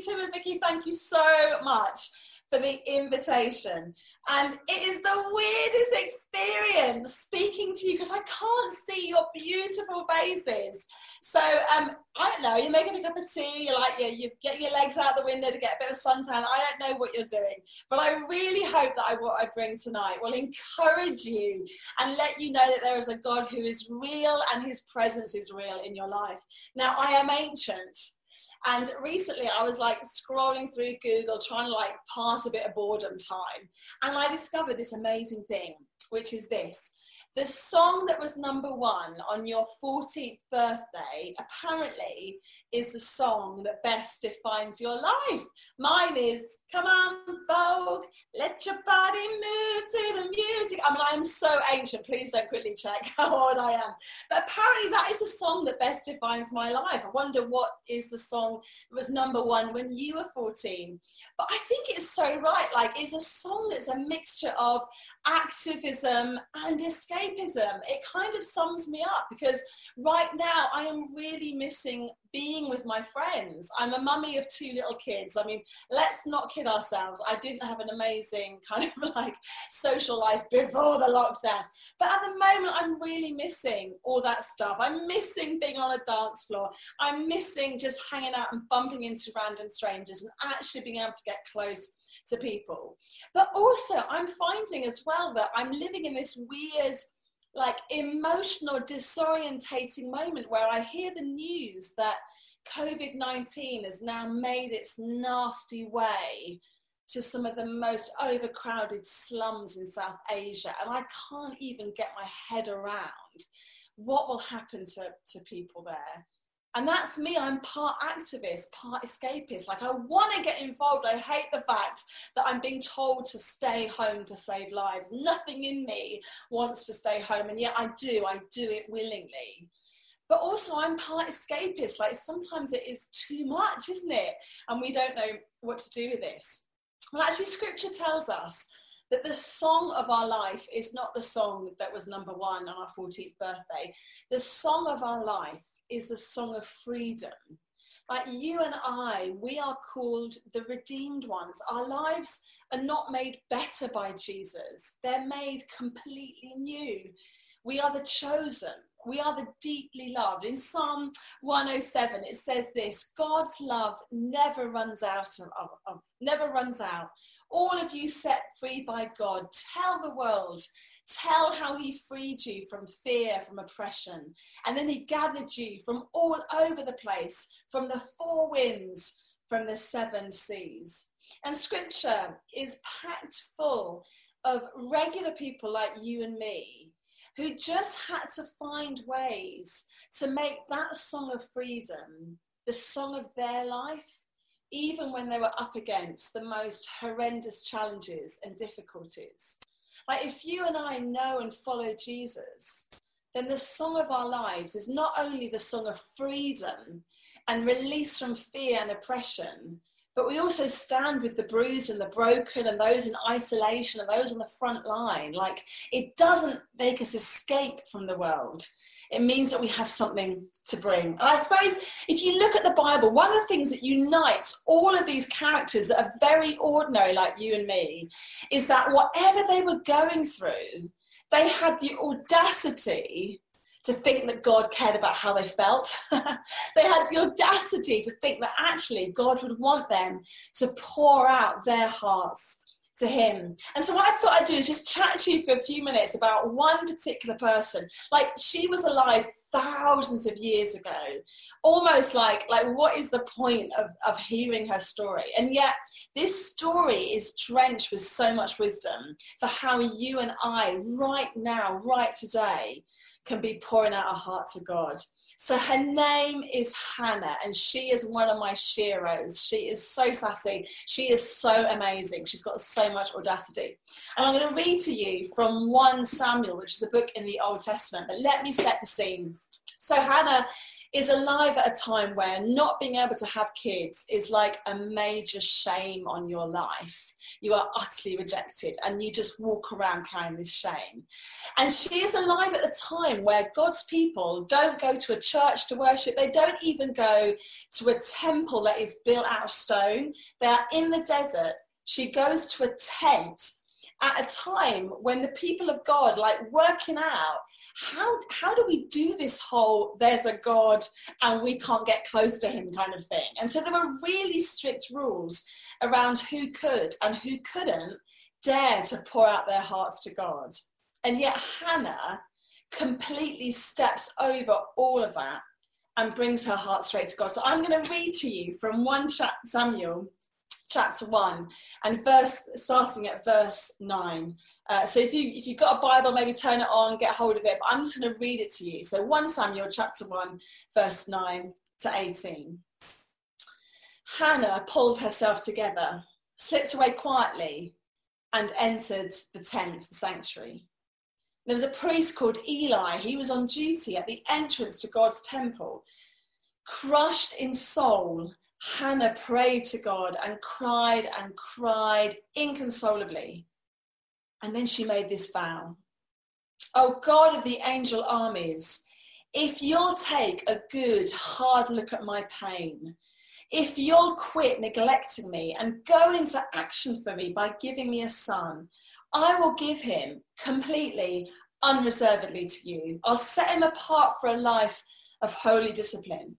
Tim and Vicky. Thank you so much for the invitation. And it is the weirdest experience speaking to you because I can't see your beautiful faces. So um, I don't know. You're making a cup of tea. You're like you, you get your legs out the window to get a bit of suntan. I don't know what you're doing, but I really hope that I, what I bring tonight will encourage you and let you know that there is a God who is real and His presence is real in your life. Now I am ancient. And recently I was like scrolling through Google trying to like pass a bit of boredom time. And I discovered this amazing thing, which is this. The song that was number one on your 14th birthday apparently is the song that best defines your life. Mine is Come on, Vogue, let your body move to the music. I mean, I am so ancient. Please don't quickly check how old I am. But apparently, that is a song that best defines my life. I wonder what is the song that was number one when you were 14. But I think it's so right. Like, it's a song that's a mixture of activism and escapism. It kind of sums me up because right now I am really missing being with my friends. I'm a mummy of two little kids. I mean, let's not kid ourselves. I didn't have an amazing kind of like social life before the lockdown. But at the moment, I'm really missing all that stuff. I'm missing being on a dance floor. I'm missing just hanging out and bumping into random strangers and actually being able to get close to people. But also, I'm finding as well that I'm living in this weird like emotional disorientating moment where I hear the news that COVID 19 has now made its nasty way to some of the most overcrowded slums in South Asia. And I can't even get my head around what will happen to, to people there. And that's me. I'm part activist, part escapist. Like, I want to get involved. I hate the fact that I'm being told to stay home to save lives. Nothing in me wants to stay home. And yet I do. I do it willingly. But also, I'm part escapist. Like, sometimes it is too much, isn't it? And we don't know what to do with this. Well, actually, scripture tells us that the song of our life is not the song that was number one on our 14th birthday. The song of our life is a song of freedom. Like you and I, we are called the redeemed ones. Our lives are not made better by Jesus, they're made completely new. We are the chosen. We are the deeply loved. In Psalm 107, it says this God's love never runs out of, of, never runs out. All of you set free by God, tell the world Tell how he freed you from fear, from oppression. And then he gathered you from all over the place, from the four winds, from the seven seas. And scripture is packed full of regular people like you and me who just had to find ways to make that song of freedom the song of their life, even when they were up against the most horrendous challenges and difficulties. Like if you and I know and follow Jesus, then the song of our lives is not only the song of freedom and release from fear and oppression, but we also stand with the bruised and the broken and those in isolation and those on the front line. Like it doesn't make us escape from the world it means that we have something to bring. And I suppose if you look at the Bible, one of the things that unites all of these characters that are very ordinary, like you and me, is that whatever they were going through, they had the audacity to think that God cared about how they felt. they had the audacity to think that actually God would want them to pour out their hearts to him. And so what I thought I'd do is just chat to you for a few minutes about one particular person. Like she was alive thousands of years ago. Almost like like what is the point of, of hearing her story? And yet this story is drenched with so much wisdom for how you and I right now, right today, can be pouring out our heart to God. So her name is Hannah, and she is one of my sheroes. She is so sassy. She is so amazing. She's got so much audacity. And I'm going to read to you from 1 Samuel, which is a book in the Old Testament. But let me set the scene. So Hannah is alive at a time where not being able to have kids is like a major shame on your life. You are utterly rejected and you just walk around carrying this shame. And she is alive at a time where God's people don't go to a church to worship, they don't even go to a temple that is built out of stone. They are in the desert. She goes to a tent at a time when the people of God, like working out how how do we do this whole there's a god and we can't get close to him kind of thing? And so there were really strict rules around who could and who couldn't dare to pour out their hearts to god. And yet hannah completely steps over all of that and brings her heart straight to god. So i'm going to read to you from 1 samuel chapter 1 and verse starting at verse 9 uh, so if you if you've got a bible maybe turn it on get hold of it but i'm just going to read it to you. So 1 samuel chapter 1 verse 9 to 18 hannah pulled herself together slipped away quietly and entered the tent the sanctuary. There was a priest called eli. He was on duty at the entrance to god's temple crushed in soul Hannah prayed to God and cried and cried inconsolably. And then she made this vow Oh God of the angel armies, if you'll take a good, hard look at my pain, if you'll quit neglecting me and go into action for me by giving me a son, I will give him completely, unreservedly to you. I'll set him apart for a life of holy discipline.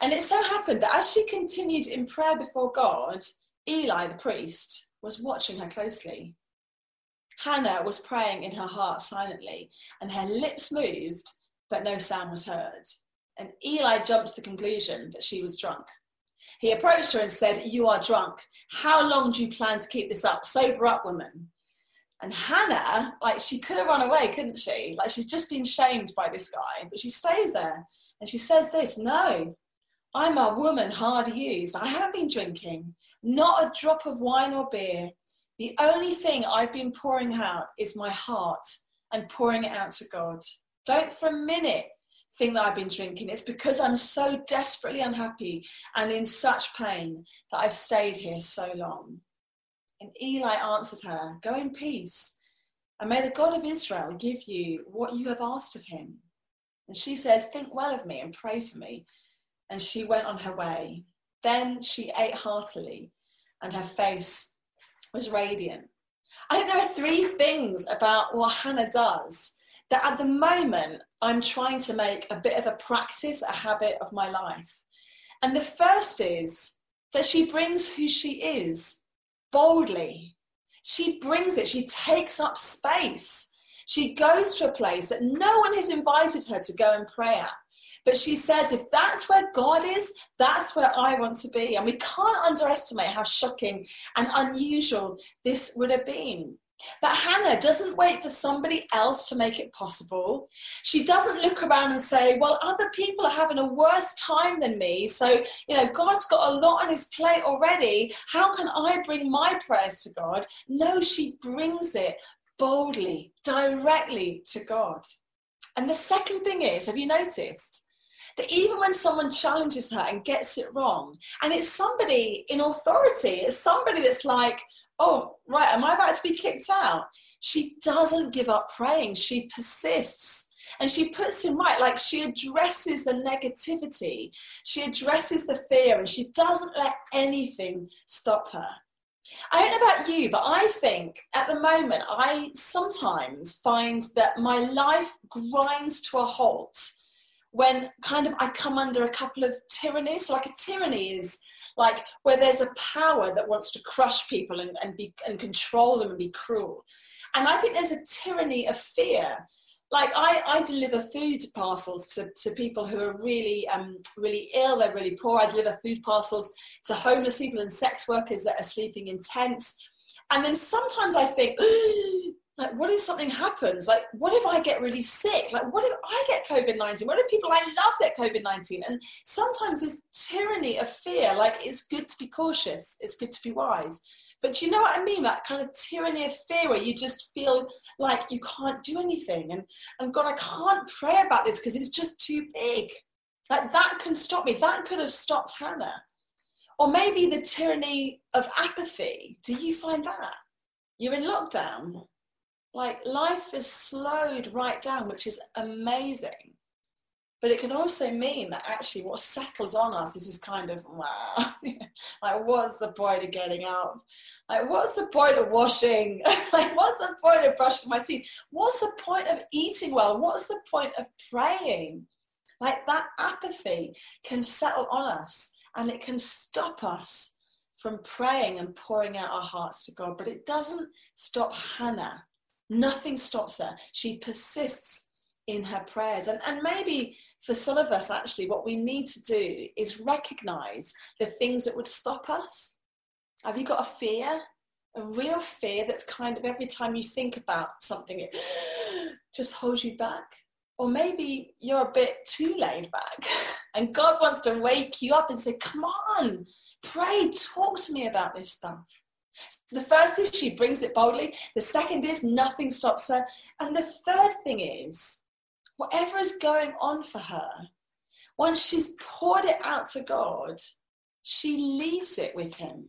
And it so happened that as she continued in prayer before God, Eli, the priest, was watching her closely. Hannah was praying in her heart silently, and her lips moved, but no sound was heard. And Eli jumped to the conclusion that she was drunk. He approached her and said, You are drunk. How long do you plan to keep this up? Sober up, woman. And Hannah, like, she could have run away, couldn't she? Like, she's just been shamed by this guy, but she stays there and she says this No, I'm a woman hard used. I haven't been drinking, not a drop of wine or beer. The only thing I've been pouring out is my heart and pouring it out to God. Don't for a minute think that I've been drinking. It's because I'm so desperately unhappy and in such pain that I've stayed here so long. And Eli answered her, Go in peace, and may the God of Israel give you what you have asked of him. And she says, Think well of me and pray for me and she went on her way. Then she ate heartily, and her face was radiant. I think there are three things about what Hannah does that at the moment I'm trying to make a bit of a practice, a habit of my life. And the first is that she brings who she is boldly. She brings it, she takes up space. She goes to a place that no one has invited her to go and pray at. But she says, if that's where God is, that's where I want to be. And we can't underestimate how shocking and unusual this would have been. But Hannah doesn't wait for somebody else to make it possible. She doesn't look around and say, Well, other people are having a worse time than me. So, you know, God's got a lot on his plate already. How can I bring my prayers to God? No, she brings it boldly, directly to God. And the second thing is, have you noticed? That even when someone challenges her and gets it wrong, and it's somebody in authority, it's somebody that's like, oh, right, am I about to be kicked out? She doesn't give up praying, she persists. And she puts him right, like she addresses the negativity, she addresses the fear, and she doesn't let anything stop her. I don't know about you, but I think at the moment I sometimes find that my life grinds to a halt when kind of I come under a couple of tyrannies. So like a tyranny is like where there's a power that wants to crush people and, and be and control them and be cruel. And I think there's a tyranny of fear. Like I, I deliver food parcels to, to people who are really um, really ill, they're really poor. I deliver food parcels to homeless people and sex workers that are sleeping in tents. And then sometimes I think, like what if something happens? Like what if i get really sick? Like what if i get covid-19 what if people i love get covid-19 and sometimes this tyranny of fear. Like it's good to be cautious. It's good to be wise. But you know what i mean? That kind of tyranny of fear where you just feel like you can't do anything. And and god i can't pray about this because it's just too big. Like that can stop me. That could have stopped hannah. Or maybe the tyranny of apathy. Do you find that? You're in lockdown like life is slowed right down, which is amazing. But it can also mean that actually what settles on us is this kind of wow, like what's the point of getting up? Like what's the point of washing? like what's the point of brushing my teeth? What's the point of eating well? What's the point of praying? Like that apathy can settle on us and it can stop us from praying and pouring out our hearts to God. But it doesn't stop Hannah Nothing stops her. She persists in her prayers. And, and maybe for some of us, actually, what we need to do is recognize the things that would stop us. Have you got a fear? A real fear that's kind of every time you think about something, it just holds you back. Or maybe you're a bit too laid back and God wants to wake you up and say, Come on, pray, talk to me about this stuff. So the first is she brings it boldly. The second is nothing stops her. And the third thing is whatever is going on for her, once she's poured it out to God, she leaves it with Him.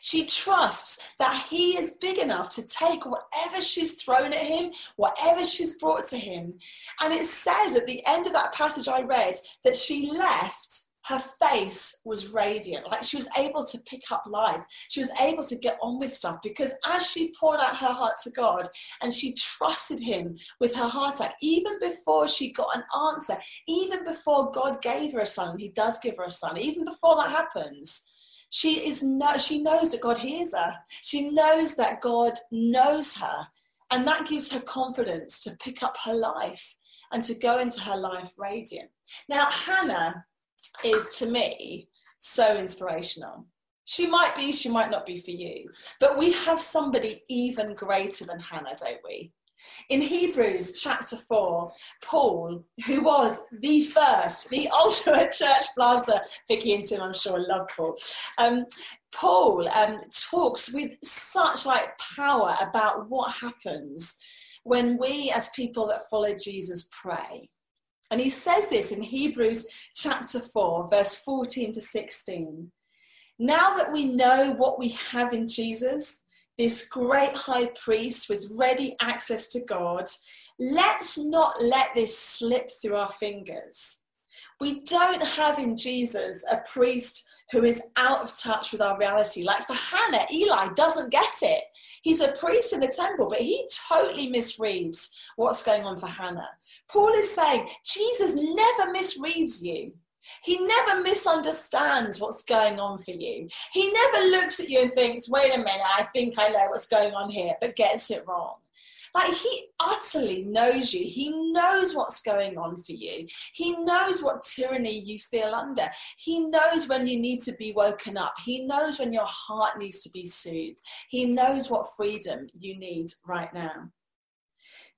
She trusts that He is big enough to take whatever she's thrown at Him, whatever she's brought to Him. And it says at the end of that passage I read that she left her face was radiant. Like she was able to pick up life. She was able to get on with stuff because as she poured out her heart to god and she trusted him with her heart even before she got an answer even before god gave her a son he does give her a son even before that happens she is no she knows that god hears her. She knows that god knows her. And that gives her confidence to pick up her life and to go into her life radiant. Now hannah is to me so inspirational. She might be, she might not be for you, but we have somebody even greater than Hannah, don't we? In Hebrews chapter 4, Paul, who was the first, the ultimate church planter, Vicky and Tim, I'm sure, love Paul. Um, Paul um, talks with such like power about what happens when we, as people that follow Jesus, pray. And he says this in Hebrews chapter 4, verse 14 to 16. Now that we know what we have in Jesus, this great high priest with ready access to God, let's not let this slip through our fingers. We don't have in Jesus a priest who is out of touch with our reality. Like for Hannah, Eli doesn't get it. He's a priest in the temple, but he totally misreads what's going on for Hannah. Paul is saying Jesus never misreads you. He never misunderstands what's going on for you. He never looks at you and thinks, wait a minute, I think I know what's going on here, but gets it wrong. Like he utterly knows you. He knows what's going on for you. He knows what tyranny you feel under. He knows when you need to be woken up. He knows when your heart needs to be soothed. He knows what freedom you need right now.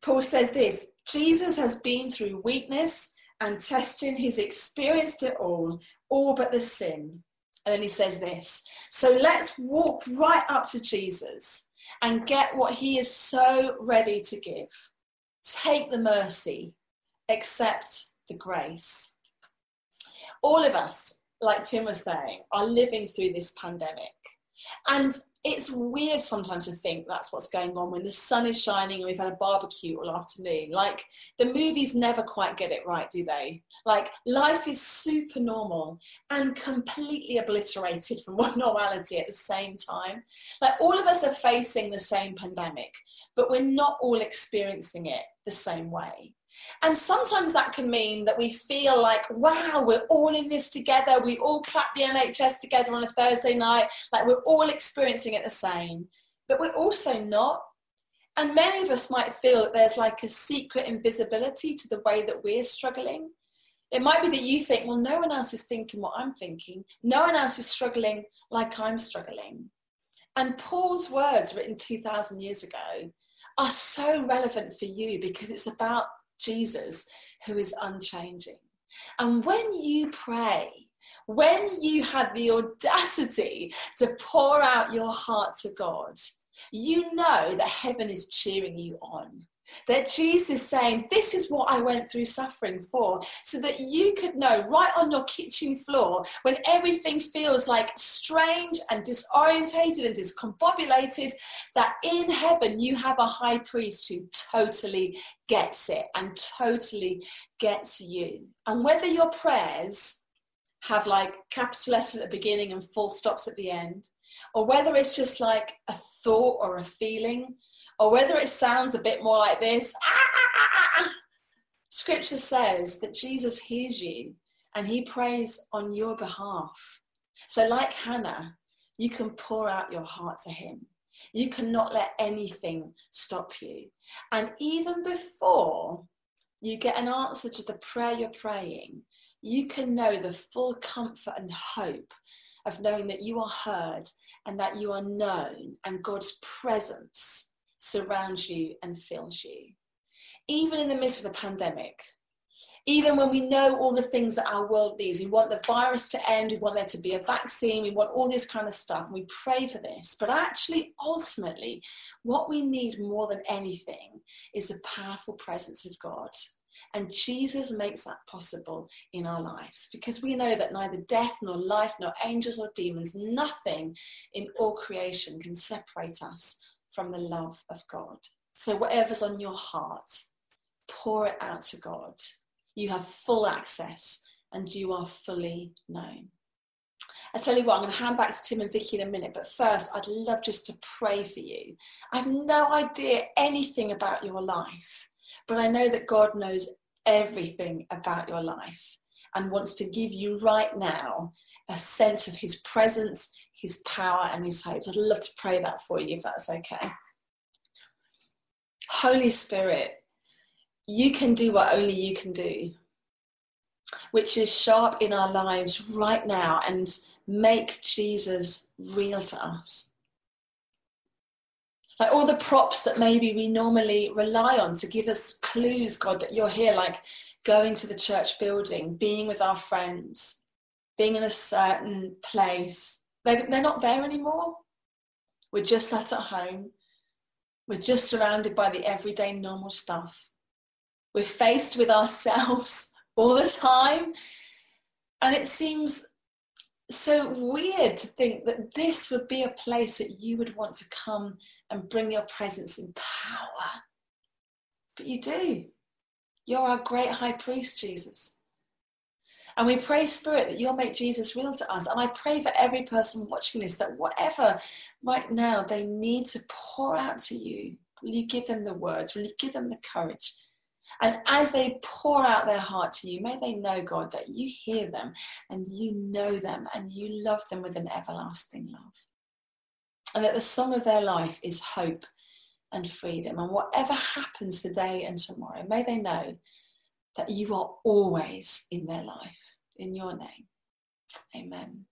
Paul says this Jesus has been through weakness and testing. He's experienced it all, all but the sin. And then he says this So let's walk right up to Jesus and get what He is so ready to give. Take the mercy, accept the grace. All of us, like Tim was saying, are living through this pandemic. And it's weird sometimes to think that's what's going on when the sun is shining and we've had a barbecue all afternoon. Like the movies never quite get it right, do they? Like life is super normal and completely obliterated from what normality at the same time. Like all of us are facing the same pandemic, but we're not all experiencing it the same way. And sometimes that can mean that we feel like, wow, we're all in this together. We all clap the NHS together on a Thursday night. Like we're all experiencing it the same. But we're also not. And many of us might feel that there's like a secret invisibility to the way that we're struggling. It might be that you think, well, no one else is thinking what I'm thinking. No one else is struggling like I'm struggling. And Paul's words, written 2,000 years ago, are so relevant for you because it's about Jesus who is unchanging. And when you pray, when you have the audacity to pour out your heart to God, you know that heaven is cheering you on. That Jesus is saying, This is what I went through suffering for, so that you could know right on your kitchen floor when everything feels like strange and disorientated and discombobulated, that in heaven you have a high priest who totally gets it and totally gets you. And whether your prayers have like capital letters at the beginning and full stops at the end, or whether it's just like a thought or a feeling or whether it sounds a bit more like this, ah, ah, ah, scripture says that Jesus hears you and he prays on your behalf. So, like Hannah, you can pour out your heart to him. You cannot let anything stop you. And even before you get an answer to the prayer you're praying, you can know the full comfort and hope of knowing that you are heard and that you are known and God's presence surrounds you and fills you. Even in the midst of a pandemic, even when we know all the things that our world needs, we want the virus to end, we want there to be a vaccine, we want all this kind of stuff, and we pray for this. But actually, ultimately, what we need more than anything is the powerful presence of God. And Jesus makes that possible in our lives because we know that neither death, nor life, nor angels, or demons, nothing in all creation can separate us from the love of God. So, whatever's on your heart, pour it out to God. You have full access and you are fully known. I tell you what, I'm going to hand back to Tim and Vicky in a minute, but first, I'd love just to pray for you. I have no idea anything about your life, but I know that God knows everything about your life and wants to give you right now a sense of His presence, His power, and His hope. I'd love to pray that for you if that's okay. Holy Spirit, you can do what only you can do, which is sharp in our lives right now and make Jesus real to us. Like all the props that maybe we normally rely on to give us clues, God, that you're here, like going to the church building, being with our friends, being in a certain place. They're, they're not there anymore. We're just sat at home. We're just surrounded by the everyday normal stuff. We're faced with ourselves all the time. And it seems so weird to think that this would be a place that you would want to come and bring your presence in power. But you do. You're our great high priest, Jesus. And we pray, Spirit, that you'll make Jesus real to us. And I pray for every person watching this that whatever right now they need to pour out to you, will you give them the words? Will you give them the courage? And as they pour out their heart to you, may they know, God, that you hear them and you know them and you love them with an everlasting love. And that the song of their life is hope and freedom. And whatever happens today and tomorrow, may they know that you are always in their life. In your name. Amen.